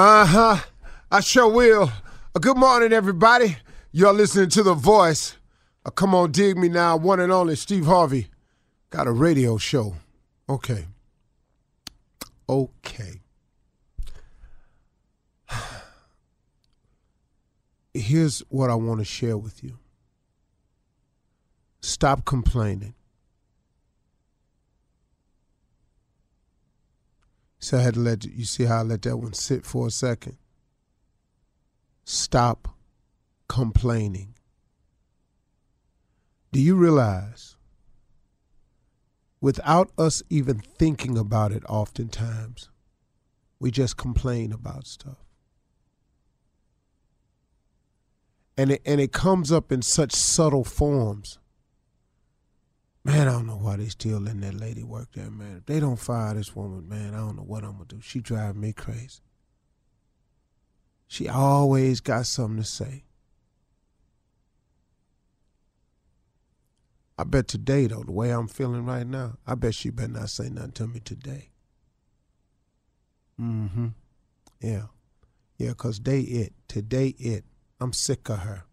Uh huh. I sure will. Uh, good morning, everybody. You're listening to The Voice. Uh, come on, dig me now. One and only Steve Harvey. Got a radio show. Okay. Okay. Here's what I want to share with you stop complaining. So I had to let you see how I let that one sit for a second. Stop complaining. Do you realize, without us even thinking about it, oftentimes, we just complain about stuff. And it, and it comes up in such subtle forms. Man, I don't know why they still letting that lady work there, man. If they don't fire this woman, man, I don't know what I'm gonna do. She driving me crazy. She always got something to say. I bet today, though, the way I'm feeling right now, I bet she better not say nothing to me today. Mm-hmm. Yeah. Yeah, because they it. Today it. I'm sick of her.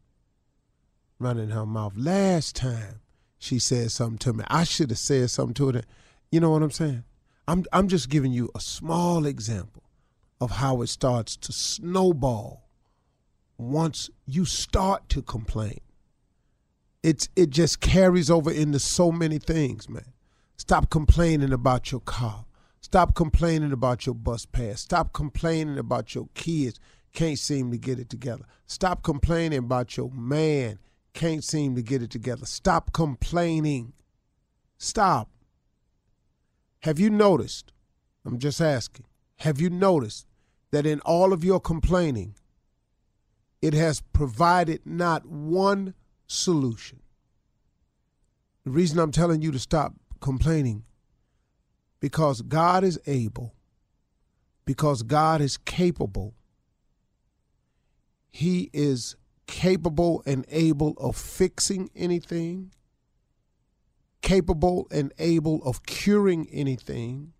Running her mouth. Last time she said something to me, I should have said something to her. that- You know what I'm saying? I'm I'm just giving you a small example of how it starts to snowball once you start to complain. It's it just carries over into so many things, man. Stop complaining about your car. Stop complaining about your bus pass. Stop complaining about your kids can't seem to get it together. Stop complaining about your man can't seem to get it together. Stop complaining. Stop. Have you noticed? I'm just asking. Have you noticed that in all of your complaining, it has provided not one solution? The reason I'm telling you to stop complaining because God is able, because God is capable. He is capable and able of fixing anything, capable and able of curing anything,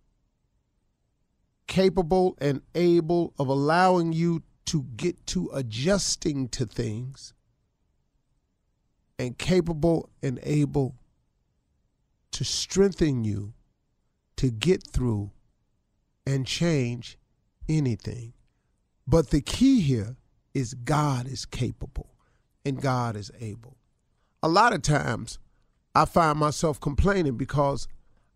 capable and able of allowing you to get to adjusting to things, and capable and able to strengthen you to get through and change anything. But the key here is God is capable and God is able. A lot of times I find myself complaining because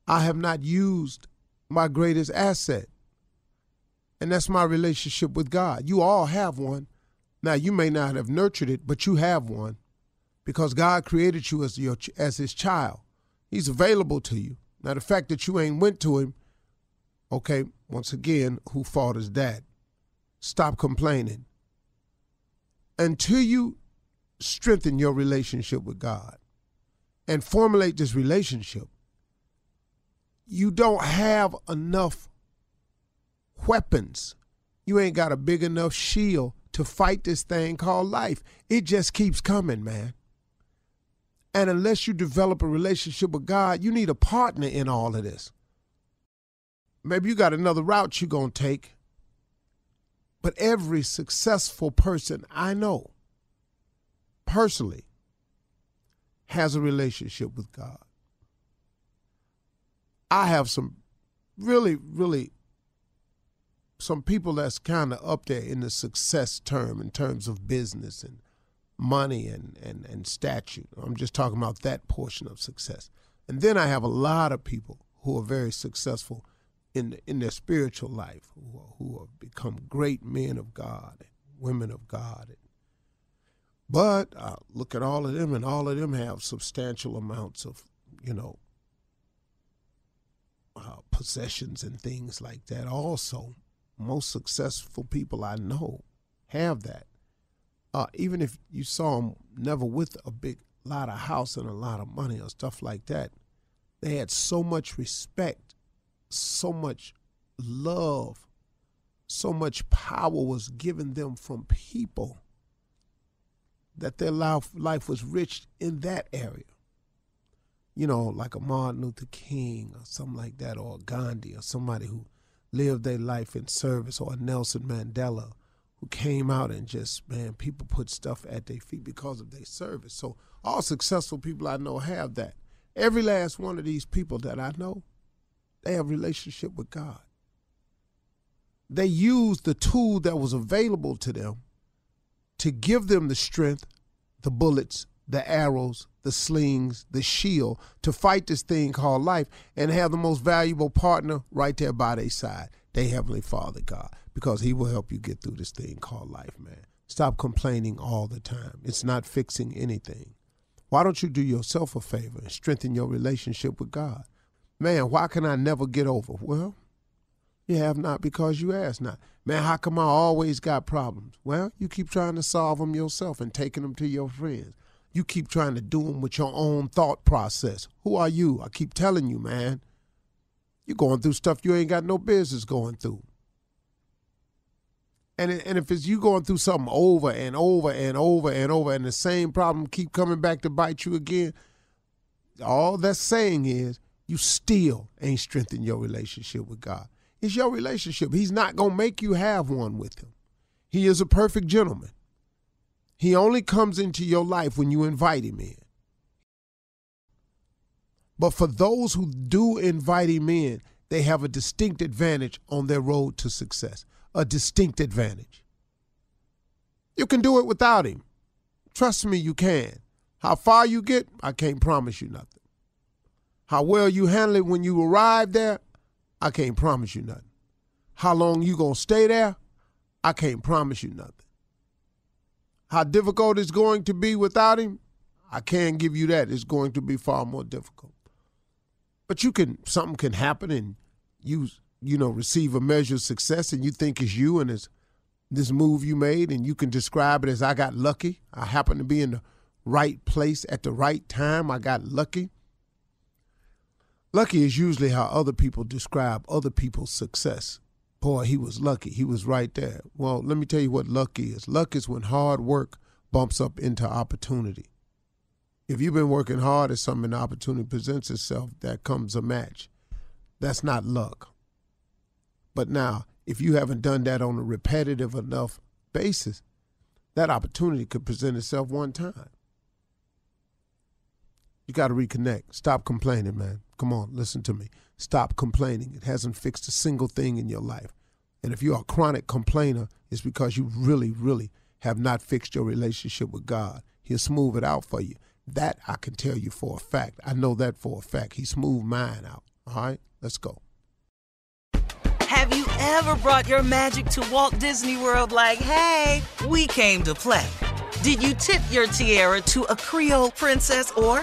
I have not used my greatest asset, and that's my relationship with God. You all have one. Now, you may not have nurtured it, but you have one because God created you as, your, as his child. He's available to you. Now, the fact that you ain't went to him, okay, once again, who fault is that? Stop complaining. Until you strengthen your relationship with God and formulate this relationship, you don't have enough weapons. You ain't got a big enough shield to fight this thing called life. It just keeps coming, man. And unless you develop a relationship with God, you need a partner in all of this. Maybe you got another route you're going to take. But every successful person I know personally has a relationship with God. I have some really, really some people that's kind of up there in the success term in terms of business and money and, and, and statute. I'm just talking about that portion of success. And then I have a lot of people who are very successful in in their spiritual life, who, are, who have become great men of God and women of God. But I look at all of them, and all of them have substantial amounts of, you know, uh, possessions and things like that. Also, most successful people I know have that uh, even if you saw them never with a big lot of house and a lot of money or stuff like that, they had so much respect, so much love, so much power was given them from people that their life, life was rich in that area. You know, like a Martin Luther King or something like that, or Gandhi or somebody who lived their life in service, or a Nelson Mandela who came out and just man, people put stuff at their feet because of their service. So all successful people I know have that. Every last one of these people that I know, they have relationship with God. They use the tool that was available to them to give them the strength, the bullets, the arrows, the slings, the shield to fight this thing called life and have the most valuable partner right there by their side, their Heavenly Father God because he will help you get through this thing called life, man. Stop complaining all the time. It's not fixing anything. Why don't you do yourself a favor and strengthen your relationship with God? Man, why can I never get over? Well, you have not because you ask not. Man, how come I always got problems? Well, you keep trying to solve them yourself and taking them to your friends. You keep trying to do them with your own thought process. Who are you? I keep telling you, man. You're going through stuff you ain't got no business going through. And and if it's you going through something over and over and over and over, and the same problem keep coming back to bite you again, all that's saying is you still ain't strengthened your relationship with God. It's your relationship. He's not gonna make you have one with him. He is a perfect gentleman. He only comes into your life when you invite him in. But for those who do invite him in, they have a distinct advantage on their road to success a distinct advantage. You can do it without him. Trust me, you can. How far you get, I can't promise you nothing. How well you handle it when you arrive there, I can't promise you nothing. How long you gonna stay there, I can't promise you nothing. How difficult it's going to be without him, I can't give you that. It's going to be far more difficult. But you can something can happen and you you know, receive a measure of success and you think it's you and it's this move you made and you can describe it as I got lucky. I happened to be in the right place at the right time. I got lucky. Lucky is usually how other people describe other people's success. Boy, he was lucky. He was right there. Well, let me tell you what luck is. Luck is when hard work bumps up into opportunity. If you've been working hard at something opportunity presents itself, that comes a match. That's not luck. But now, if you haven't done that on a repetitive enough basis, that opportunity could present itself one time. You got to reconnect. Stop complaining, man. Come on, listen to me. Stop complaining. It hasn't fixed a single thing in your life. And if you're a chronic complainer, it's because you really, really have not fixed your relationship with God. He'll smooth it out for you. That I can tell you for a fact. I know that for a fact. He smoothed mine out. All right, let's go. Have you ever brought your magic to Walt Disney World like, hey, we came to play? Did you tip your tiara to a Creole princess or